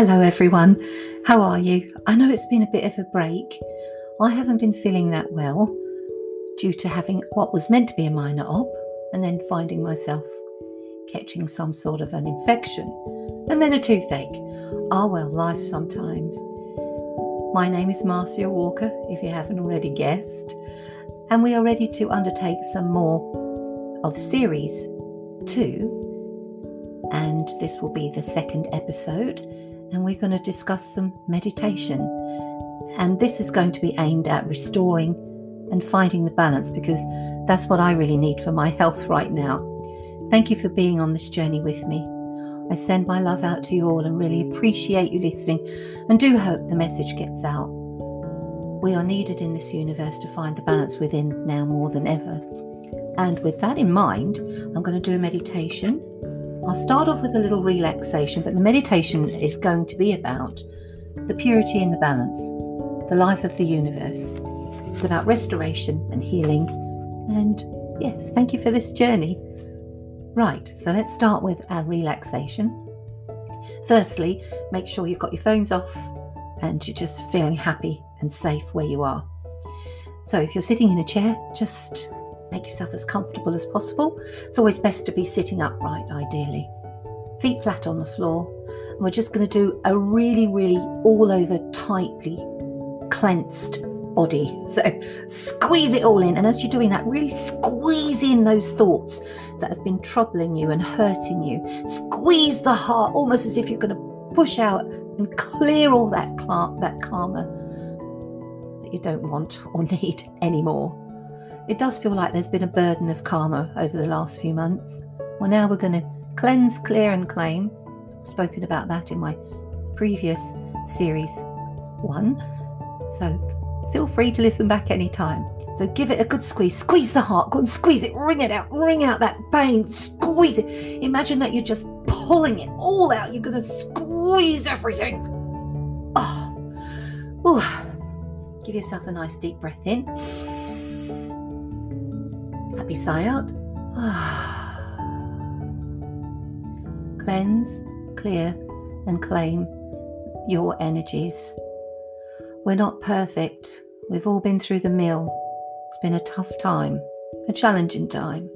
Hello, everyone. How are you? I know it's been a bit of a break. I haven't been feeling that well due to having what was meant to be a minor op and then finding myself catching some sort of an infection and then a toothache. Ah, well, life sometimes. My name is Marcia Walker, if you haven't already guessed, and we are ready to undertake some more of series two. And this will be the second episode and we're going to discuss some meditation. And this is going to be aimed at restoring and finding the balance because that's what I really need for my health right now. Thank you for being on this journey with me. I send my love out to you all and really appreciate you listening and do hope the message gets out. We are needed in this universe to find the balance within now more than ever. And with that in mind, I'm going to do a meditation I'll start off with a little relaxation, but the meditation is going to be about the purity and the balance, the life of the universe. It's about restoration and healing. And yes, thank you for this journey. Right, so let's start with our relaxation. Firstly, make sure you've got your phones off and you're just feeling happy and safe where you are. So if you're sitting in a chair, just Make yourself as comfortable as possible. It's always best to be sitting upright, ideally. Feet flat on the floor. And we're just going to do a really, really all over tightly cleansed body. So squeeze it all in. And as you're doing that, really squeeze in those thoughts that have been troubling you and hurting you. Squeeze the heart almost as if you're going to push out and clear all that, that karma that you don't want or need anymore. It does feel like there's been a burden of karma over the last few months. Well, now we're going to cleanse, clear, and claim. I've spoken about that in my previous series one. So feel free to listen back anytime. So give it a good squeeze. Squeeze the heart. Go and squeeze it. Wring it out. Wring out that pain. Squeeze it. Imagine that you're just pulling it all out. You're going to squeeze everything. Ah. Oh. Ooh. Give yourself a nice deep breath in. Happy sigh out. Cleanse, clear, and claim your energies. We're not perfect. We've all been through the mill. It's been a tough time, a challenging time.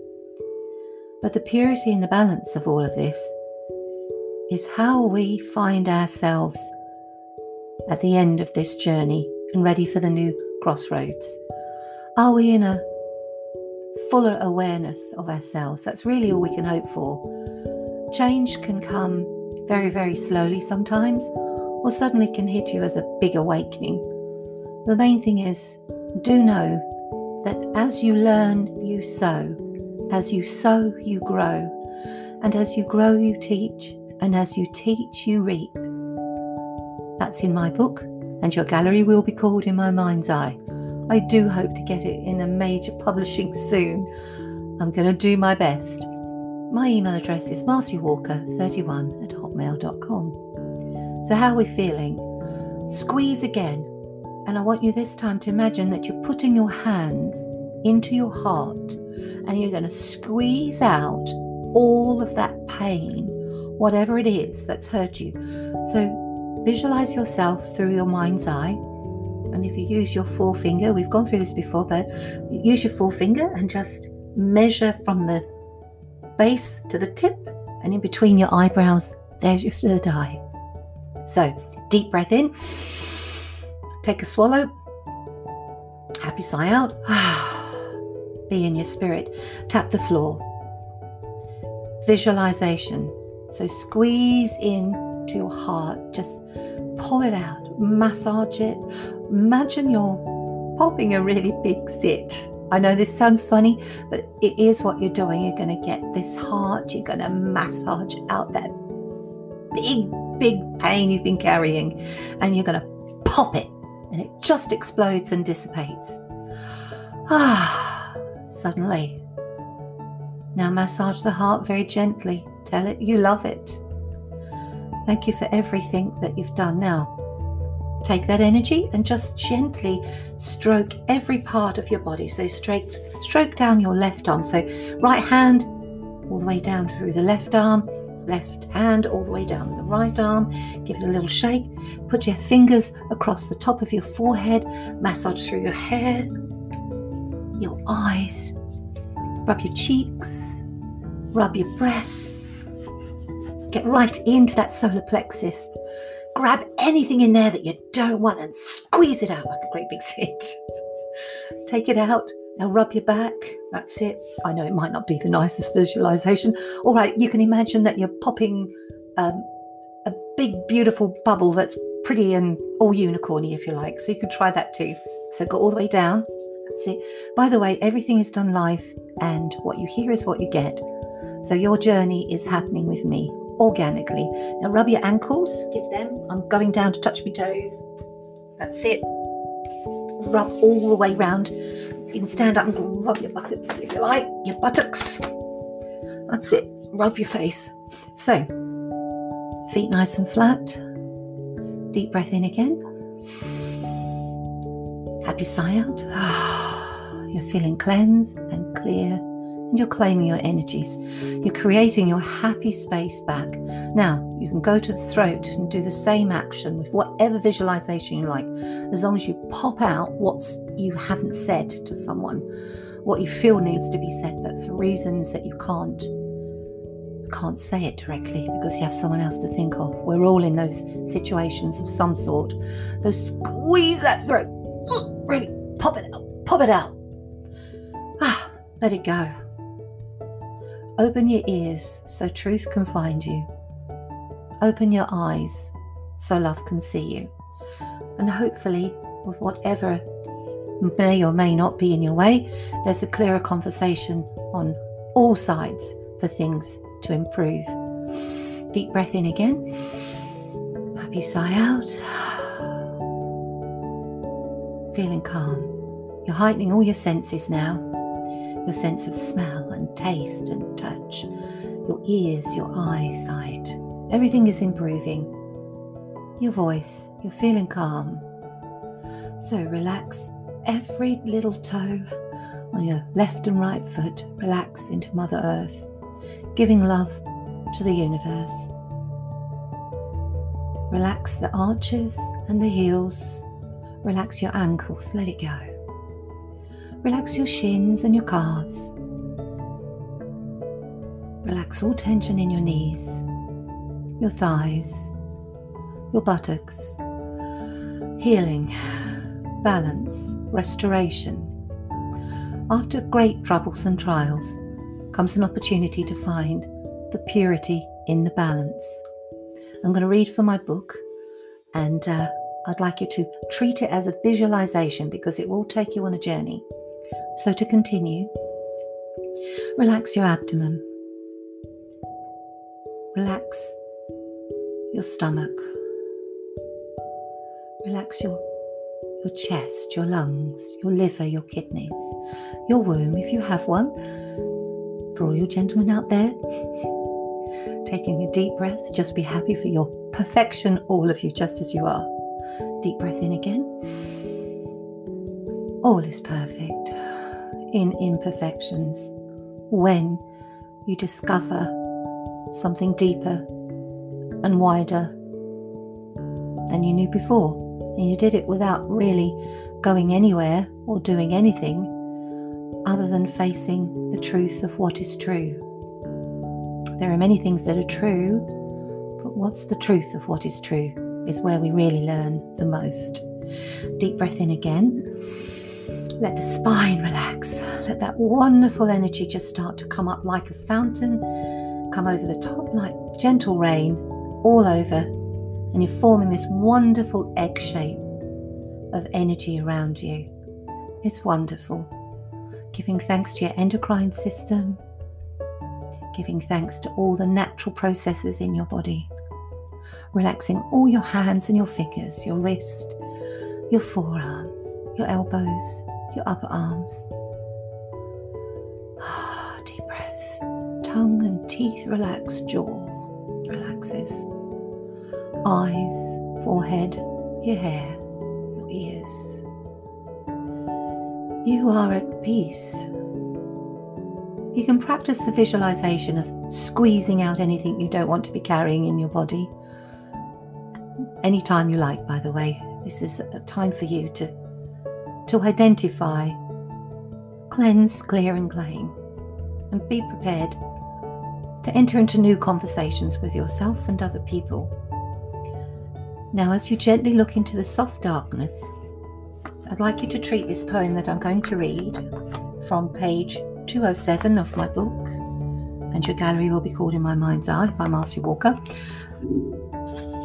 But the purity and the balance of all of this is how we find ourselves at the end of this journey and ready for the new crossroads. Are we in a fuller awareness of ourselves. That's really all we can hope for. Change can come very, very slowly sometimes, or suddenly can hit you as a big awakening. The main thing is do know that as you learn, you sow. As you sow, you grow. And as you grow, you teach. And as you teach, you reap. That's in my book, and your gallery will be called in my mind's eye. I do hope to get it in a major publishing soon. I'm going to do my best. My email address is marcywalker31 at hotmail.com. So, how are we feeling? Squeeze again. And I want you this time to imagine that you're putting your hands into your heart and you're going to squeeze out all of that pain, whatever it is that's hurt you. So, visualize yourself through your mind's eye and if you use your forefinger, we've gone through this before, but use your forefinger and just measure from the base to the tip and in between your eyebrows, there's your third eye. So, deep breath in, take a swallow, happy sigh out, be in your spirit, tap the floor. Visualization. So, squeeze in to your heart, just pull it out massage it. Imagine you're popping a really big zit. I know this sounds funny, but it is what you're doing. You're going to get this heart, you're going to massage out that big, big pain you've been carrying, and you're going to pop it, and it just explodes and dissipates. Ah, suddenly. Now massage the heart very gently. Tell it you love it. Thank you for everything that you've done. Now, Take that energy and just gently stroke every part of your body. So stroke, stroke down your left arm. So right hand all the way down through the left arm, left hand all the way down the right arm. Give it a little shake. Put your fingers across the top of your forehead. Massage through your hair, your eyes. Rub your cheeks. Rub your breasts. Get right into that solar plexus. Grab anything in there that you don't want and squeeze it out like a great big zit. Take it out now rub your back. That's it. I know it might not be the nicest visualization. All right, you can imagine that you're popping um, a big, beautiful bubble that's pretty and all unicorny, if you like. So you can try that too. So go all the way down. That's it. By the way, everything is done live, and what you hear is what you get. So your journey is happening with me organically. Now rub your ankles. Give them. I'm going down to touch my toes. That's it. Rub all the way round you can stand up and rub your buttocks if you like, your buttocks. That's it. Rub your face. So, feet nice and flat. Deep breath in again. Happy sigh out. You're feeling cleansed and clear you're claiming your energies. You're creating your happy space back. Now, you can go to the throat and do the same action with whatever visualization you like, as long as you pop out what you haven't said to someone, what you feel needs to be said, but for reasons that you can't can't say it directly because you have someone else to think of. We're all in those situations of some sort. So squeeze that throat, really pop it out, pop it out. Ah, let it go. Open your ears so truth can find you. Open your eyes so love can see you. And hopefully, with whatever may or may not be in your way, there's a clearer conversation on all sides for things to improve. Deep breath in again. Happy sigh out. Feeling calm. You're heightening all your senses now your sense of smell and taste and touch, your ears, your eyesight. Everything is improving. Your voice, you're feeling calm. So relax every little toe on your left and right foot, relax into Mother Earth, giving love to the universe. Relax the arches and the heels. Relax your ankles, let it go. Relax your shins and your calves. Relax all tension in your knees, your thighs, your buttocks. Healing, balance, restoration. After great troubles and trials comes an opportunity to find the purity in the balance. I'm going to read from my book and uh, I'd like you to treat it as a visualization because it will take you on a journey. So, to continue, relax your abdomen, relax your stomach, relax your, your chest, your lungs, your liver, your kidneys, your womb if you have one. For all you gentlemen out there, taking a deep breath, just be happy for your perfection, all of you, just as you are. Deep breath in again. All is perfect in imperfections when you discover something deeper and wider than you knew before. And you did it without really going anywhere or doing anything other than facing the truth of what is true. There are many things that are true, but what's the truth of what is true is where we really learn the most. Deep breath in again. Let the spine relax. Let that wonderful energy just start to come up like a fountain, come over the top like gentle rain all over. And you're forming this wonderful egg shape of energy around you. It's wonderful. Giving thanks to your endocrine system, giving thanks to all the natural processes in your body. Relaxing all your hands and your fingers, your wrist, your forearms, your elbows, your upper arms. Deep breath. Tongue and teeth relax, jaw relaxes. Eyes, forehead, your hair, your ears. You are at peace. You can practice the visualization of squeezing out anything you don't want to be carrying in your body. Anytime you like, by the way. This is a time for you to, to identify, cleanse, clear, and claim, and be prepared to enter into new conversations with yourself and other people. Now, as you gently look into the soft darkness, I'd like you to treat this poem that I'm going to read from page 207 of my book, and your gallery will be called In My Mind's Eye by Marcy Walker.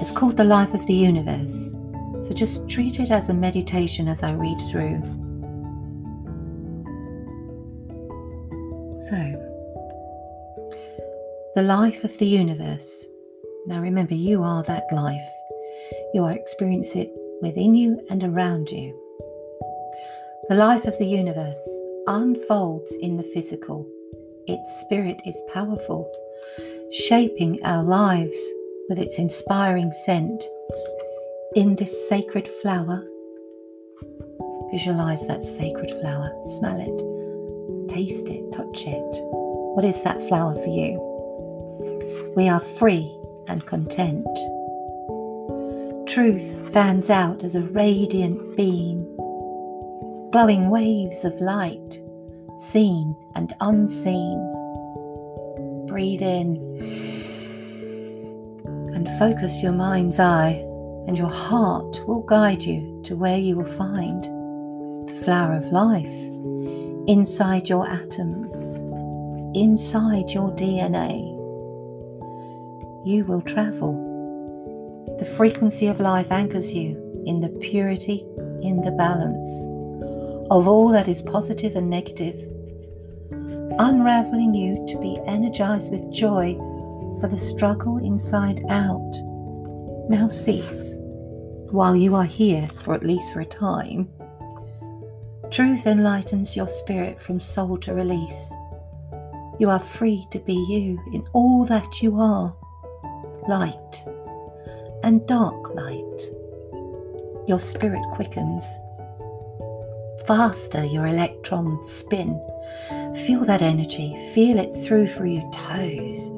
It's called The Life of the Universe. So just treat it as a meditation as I read through. So, the life of the universe. Now remember, you are that life. You are experiencing it within you and around you. The life of the universe unfolds in the physical. Its spirit is powerful, shaping our lives with its inspiring scent. In this sacred flower, visualize that sacred flower, smell it, taste it, touch it. What is that flower for you? We are free and content. Truth fans out as a radiant beam glowing waves of light, seen and unseen. Breathe in and focus your mind's eye, and your heart will guide you to where you will find the flower of life inside your atoms, inside your DNA. You will travel. The frequency of life anchors you in the purity, in the balance of all that is positive and negative, unraveling you to be energized with joy for the struggle inside out. Now cease while you are here for at least for a time. Truth enlightens your spirit from soul to release. You are free to be you in all that you are light and dark light. Your spirit quickens faster your electrons spin. Feel that energy, feel it through through your toes,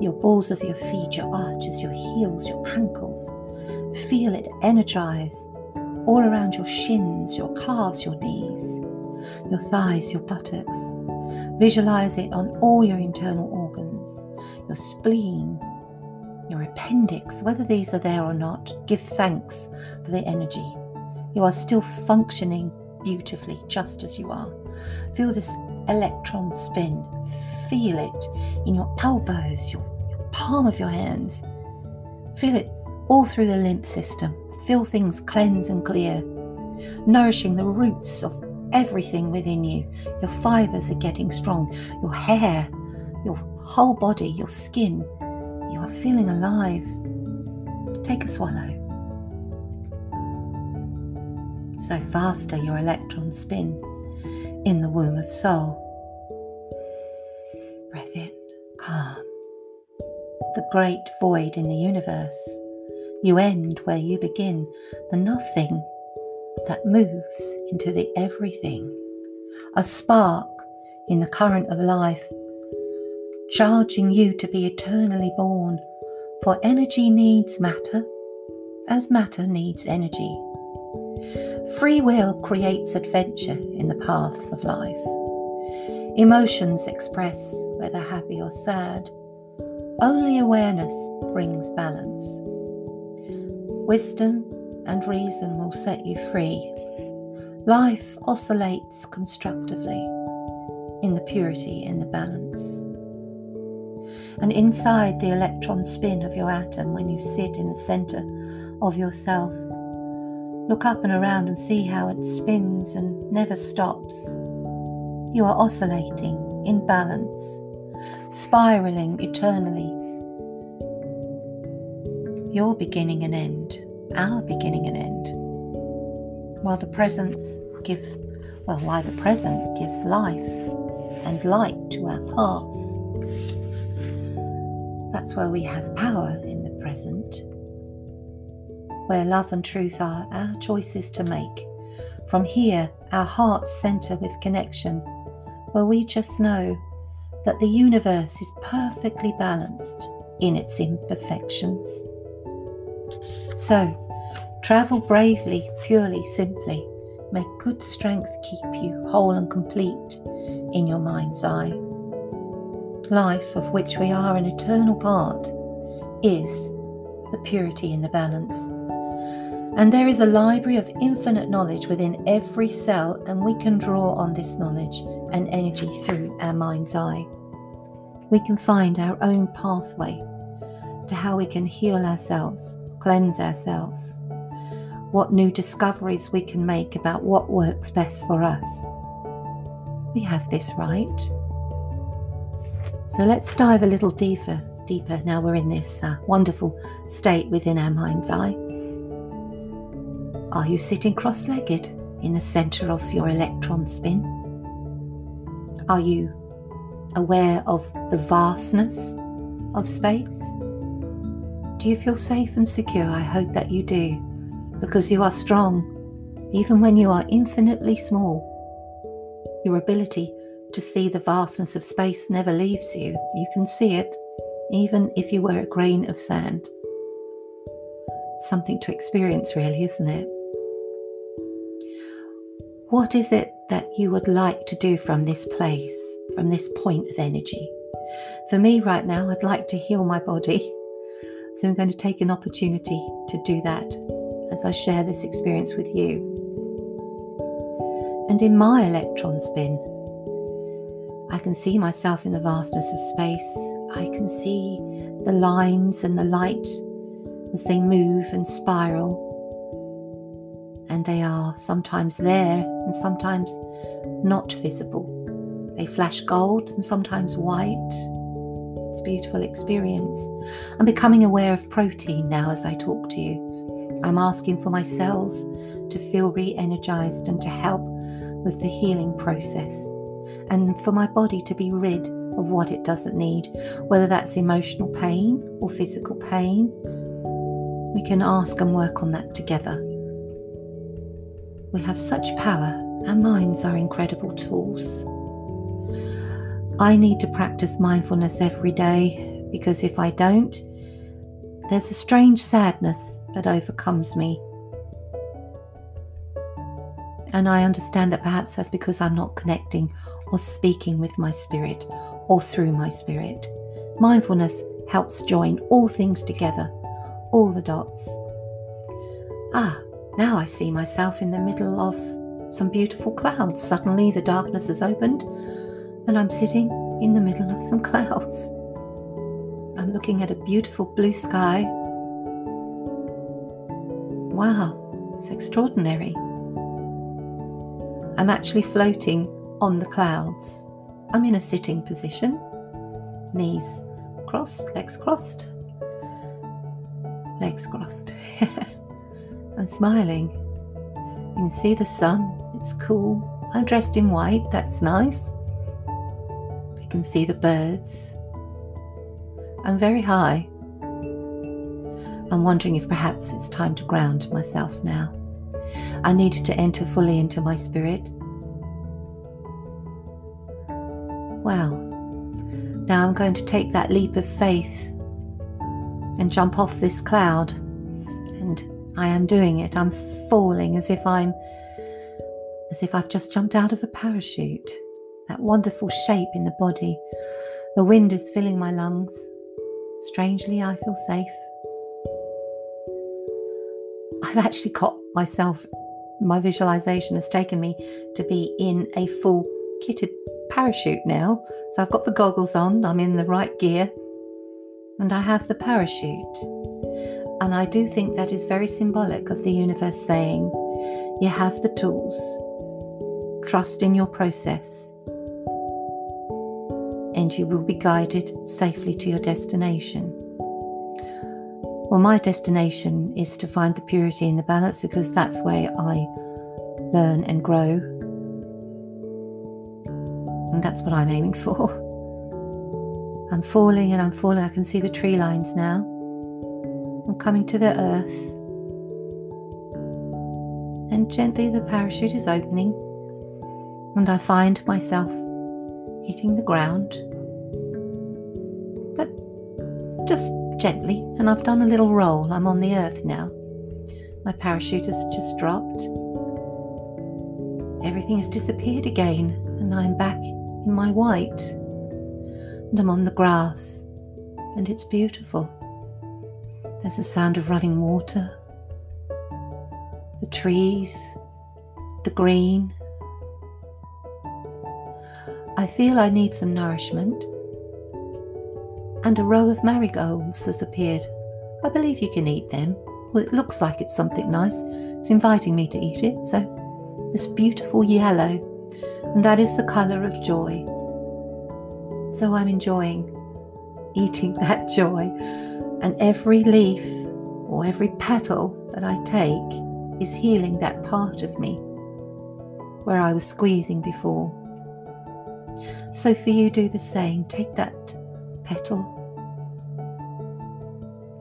your balls of your feet, your arches, your heels, your ankles. Feel it energize all around your shins, your calves, your knees, your thighs, your buttocks. Visualize it on all your internal organs, your spleen, your appendix, whether these are there or not. Give thanks for the energy. You are still functioning beautifully just as you are. Feel this electron spin. Feel it in your elbows, your, your palm of your hands. Feel it all through the lymph system. Feel things cleanse and clear, nourishing the roots of everything within you. Your fibers are getting strong. Your hair, your whole body, your skin. You are feeling alive. Take a swallow. so faster your electrons spin in the womb of soul. Breath in, calm. The great void in the universe. You end where you begin, the nothing that moves into the everything. A spark in the current of life, charging you to be eternally born, for energy needs matter, as matter needs energy. Free will creates adventure in the paths of life. Emotions express whether happy or sad. Only awareness brings balance. Wisdom and reason will set you free. Life oscillates constructively in the purity, in the balance. And inside the electron spin of your atom, when you sit in the center of yourself, Look up and around and see how it spins and never stops. You are oscillating in balance, spiraling eternally. Your beginning and end, our beginning and end. While the present gives, well, why the present gives life and light to our path. That's where we have power in the present where love and truth are our choices to make. From here, our hearts center with connection, where we just know that the universe is perfectly balanced in its imperfections. So, travel bravely, purely, simply. May good strength keep you whole and complete in your mind's eye. Life, of which we are an eternal part, is the purity in the balance. And there is a library of infinite knowledge within every cell, and we can draw on this knowledge and energy through our mind's eye. We can find our own pathway to how we can heal ourselves, cleanse ourselves, what new discoveries we can make about what works best for us. We have this right. So let's dive a little deeper, deeper now we're in this uh, wonderful state within our mind's eye. Are you sitting cross legged in the center of your electron spin? Are you aware of the vastness of space? Do you feel safe and secure? I hope that you do, because you are strong, even when you are infinitely small. Your ability to see the vastness of space never leaves you. You can see it, even if you were a grain of sand. Something to experience, really, isn't it? What is it that you would like to do from this place, from this point of energy? For me, right now, I'd like to heal my body. So I'm going to take an opportunity to do that as I share this experience with you. And in my electron spin, I can see myself in the vastness of space. I can see the lines and the light as they move and spiral. They are sometimes there and sometimes not visible. They flash gold and sometimes white it's a beautiful experience. I'm becoming aware of protein now as I talk to you. I'm asking for my cells to feel re energized and to help with the healing process, and for my body to be rid of what it doesn't need, whether that's emotional pain or physical pain. We can ask and work on that together. We have such power, our minds are incredible tools. I need to practice mindfulness every day because if I don't, there's a strange sadness that overcomes me. And I understand that perhaps that's because I'm not connecting or speaking with my spirit or through my spirit. Mindfulness helps join all things together, all the dots. Ah, now I see myself in the middle of some beautiful clouds. Suddenly the darkness has opened and I'm sitting in the middle of some clouds. I'm looking at a beautiful blue sky. Wow, it's extraordinary. I'm actually floating on the clouds. I'm in a sitting position, knees crossed, legs crossed, legs crossed. I'm smiling. You can see the sun, it's cool. I'm dressed in white, that's nice I can see the birds. I'm very high. I'm wondering if perhaps it's time to ground myself now. I needed to enter fully into my spirit. Well, now I'm going to take that leap of faith and jump off this cloud. I am doing it. I'm falling as if I'm as if I've just jumped out of a parachute that wonderful shape in the body. The wind is filling my lungs. Strangely, I feel safe. I've actually got myself, my visualization has taken me to be in a full kitted parachute now. So I've got the goggles on, I'm in the right gear, and I have the parachute. And I do think that is very symbolic of the universe saying, You have the tools, trust in your process, and you will be guided safely to your destination. Well, my destination is to find the purity and the balance because that's where I learn and grow. And that's what I'm aiming for. I'm falling and I'm falling. I can see the tree lines now. Coming to the earth. And gently the parachute is opening. And I find myself hitting the ground But just gently, and I've done a little roll. I'm on the earth now. My parachute has just dropped. Everything has disappeared again, and I'm back in my white. And I'm on the grass, and it's beautiful. There's the sound of running water, the trees, the green. I feel I need some nourishment, and a row of marigolds has appeared. I believe you can eat them. Well, it looks like it's something nice. It's inviting me to eat it, so this beautiful yellow, and that is the colour of joy. So I'm enjoying eating that joy, and every leaf or every petal that I take is healing that part of me where I was squeezing before. So for you, do the same. Take that petal,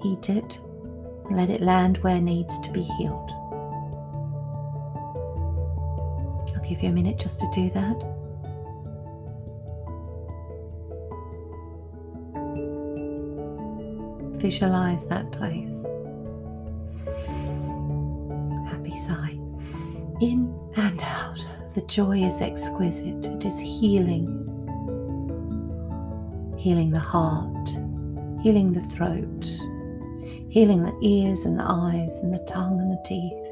eat it, and let it land where needs to be healed. I'll give you a minute just to do that. Visualize that place. Happy sigh. In and out. The joy is exquisite. It is healing. Healing the heart, healing the throat, healing the ears and the eyes and the tongue and the teeth,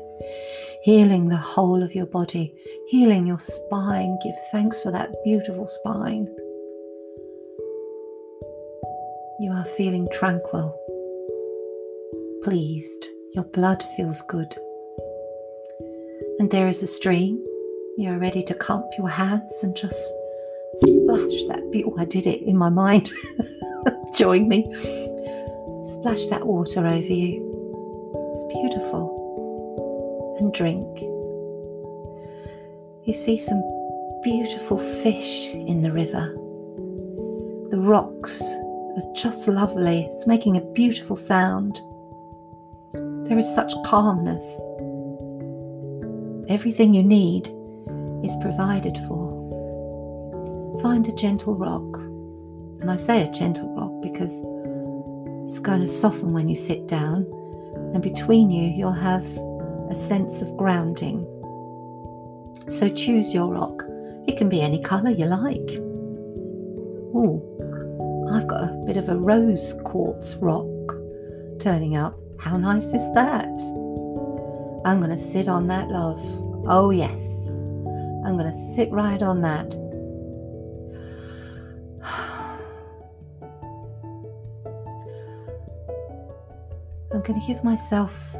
healing the whole of your body, healing your spine. Give thanks for that beautiful spine. You are feeling tranquil, pleased. Your blood feels good. And there is a stream. You're ready to cup your hands and just splash that. Be- oh, I did it in my mind. Join me. Splash that water over you. It's beautiful. And drink. You see some beautiful fish in the river. The rocks are just lovely. It's making a beautiful sound. There is such calmness. Everything you need is provided for. Find a gentle rock. And I say a gentle rock because it's going to soften when you sit down, and between you, you'll have a sense of grounding. So choose your rock. It can be any colour you like. Oh, a bit of a rose quartz rock turning up. How nice is that? I'm going to sit on that, love. Oh, yes. I'm going to sit right on that. I'm going to give myself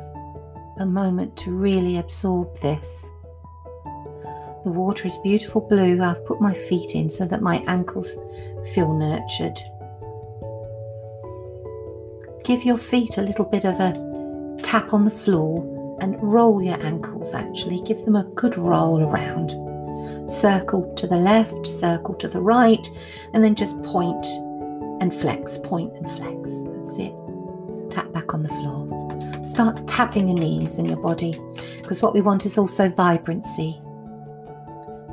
a moment to really absorb this. The water is beautiful blue. I've put my feet in so that my ankles feel nurtured. Give your feet a little bit of a tap on the floor and roll your ankles actually. Give them a good roll around. Circle to the left, circle to the right, and then just point and flex, point and flex. That's it. Tap back on the floor. Start tapping your knees and your body because what we want is also vibrancy.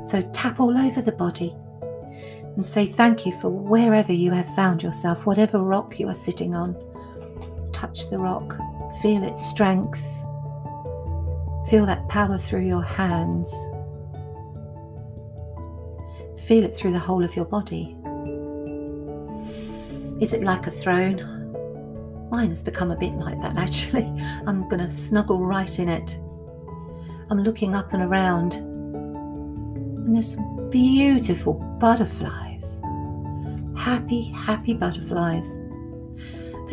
So tap all over the body and say thank you for wherever you have found yourself, whatever rock you are sitting on touch the rock, feel its strength, feel that power through your hands, feel it through the whole of your body. Is it like a throne? Mine has become a bit like that actually. I'm going to snuggle right in it. I'm looking up and around, and there's some beautiful butterflies. Happy, happy butterflies.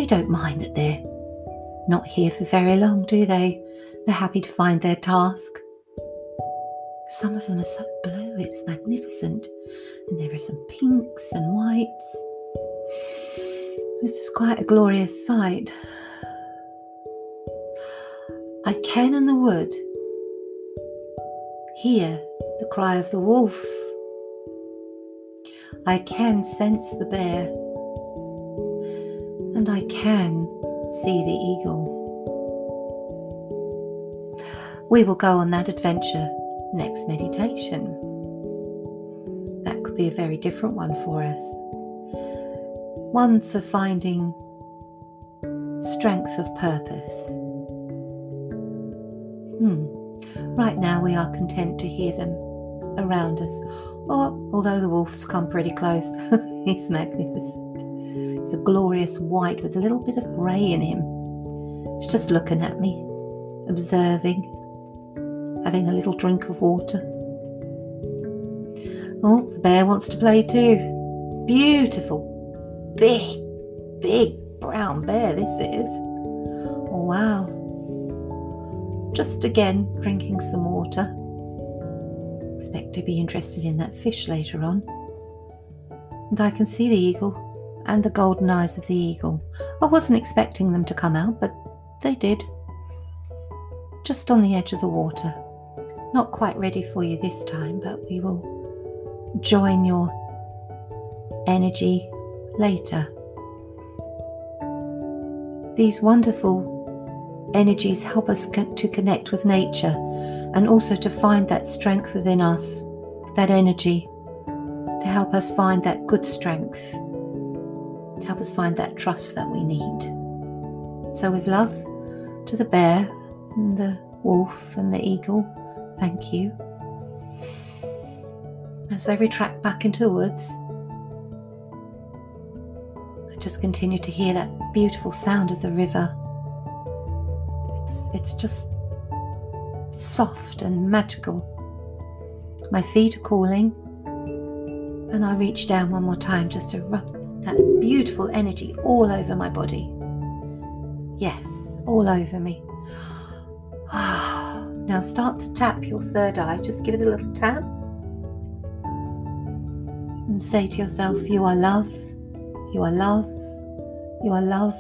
They don't mind that they're not here for very long, do they? They're happy to find their task. Some of them are so blue, it's magnificent. And there are some pinks and whites. This is quite a glorious sight. I can in the wood hear the cry of the wolf. I can sense the bear and I can see the eagle. We will go on that adventure next meditation. That could be a very different one for us. One for finding strength of purpose. Hmm. Right now, we are content to hear them around us. Or, although the wolf's come pretty close, he's magnificent. He's a glorious white with a little bit of grey in him. It's just looking at me, observing, having a little drink of water. Oh, the bear wants to play too. Beautiful, big, big brown bear this is. Oh, wow. Just again drinking some water. Expect to be interested in that fish later on. And I can see the eagle and the golden eyes of the eagle. I wasn't expecting them to come out, but they did. Just on the edge of the water. Not quite ready for you this time, but we will join your energy later. These wonderful energies help us to connect with nature and also to find that strength within us, that energy, to help us find that good strength, help us find that trust that we need. So, with love to the bear and the wolf and the eagle, thank you. As they retract back into the woods, I just continue to hear that beautiful sound of the river it's it's just soft and magical. My feet are cooling, and I reach down one more time just to rub that beautiful energy all over my body. Yes, all over me. now start to tap your third eye, just give it a little tap. And say to yourself, You are love, you are love, you are love,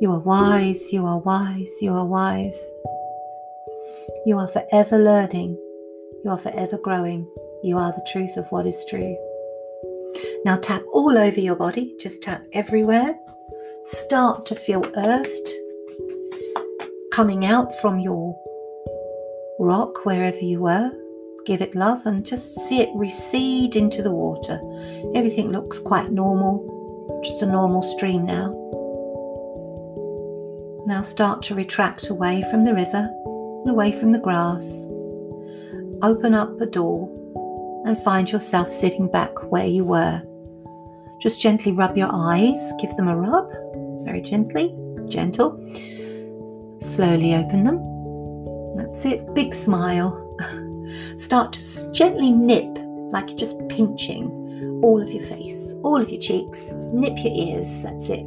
you are wise, you are wise, you are wise. You are forever learning, you are forever growing. You are the truth of what is true. Now tap all over your body, just tap everywhere. Start to feel earthed coming out from your rock wherever you were. Give it love and just see it recede into the water. Everything looks quite normal, just a normal stream now. Now start to retract away from the river and away from the grass. Open up a door and find yourself sitting back where you were. Just gently rub your eyes, give them a rub, very gently, gentle. Slowly open them. That's it, big smile. Start to gently nip, like you're just pinching all of your face, all of your cheeks. Nip your ears, that's it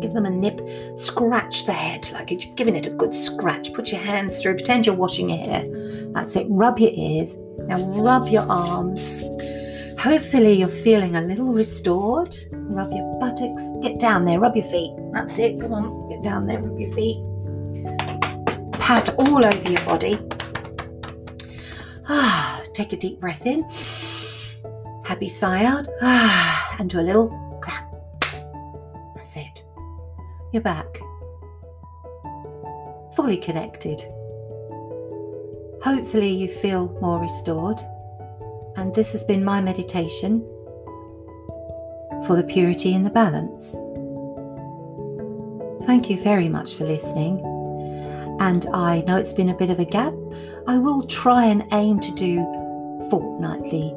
give them a nip, scratch the head, like you're giving it a good scratch. Put your hands through, pretend you're washing your hair. That's it. Rub your ears. Now rub your arms. Hopefully, you're feeling a little restored. Rub your buttocks. Get down there. Rub your feet. That's it. Come on. Get down there. Rub your feet. Pat all over your body. Ah, take a deep breath in. Happy sigh out. Ah, and do a little clap. That's it you're back. Fully connected. Hopefully, you feel more restored. And this has been my meditation for the purity and the balance. Thank you very much for listening. And I know it's been a bit of a gap. I will try and aim to do fortnightly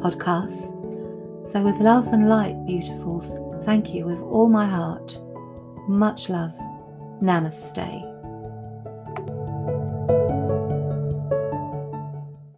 podcasts. So, with love and light, beautifuls, Thank you with all my heart. Much love. Namaste.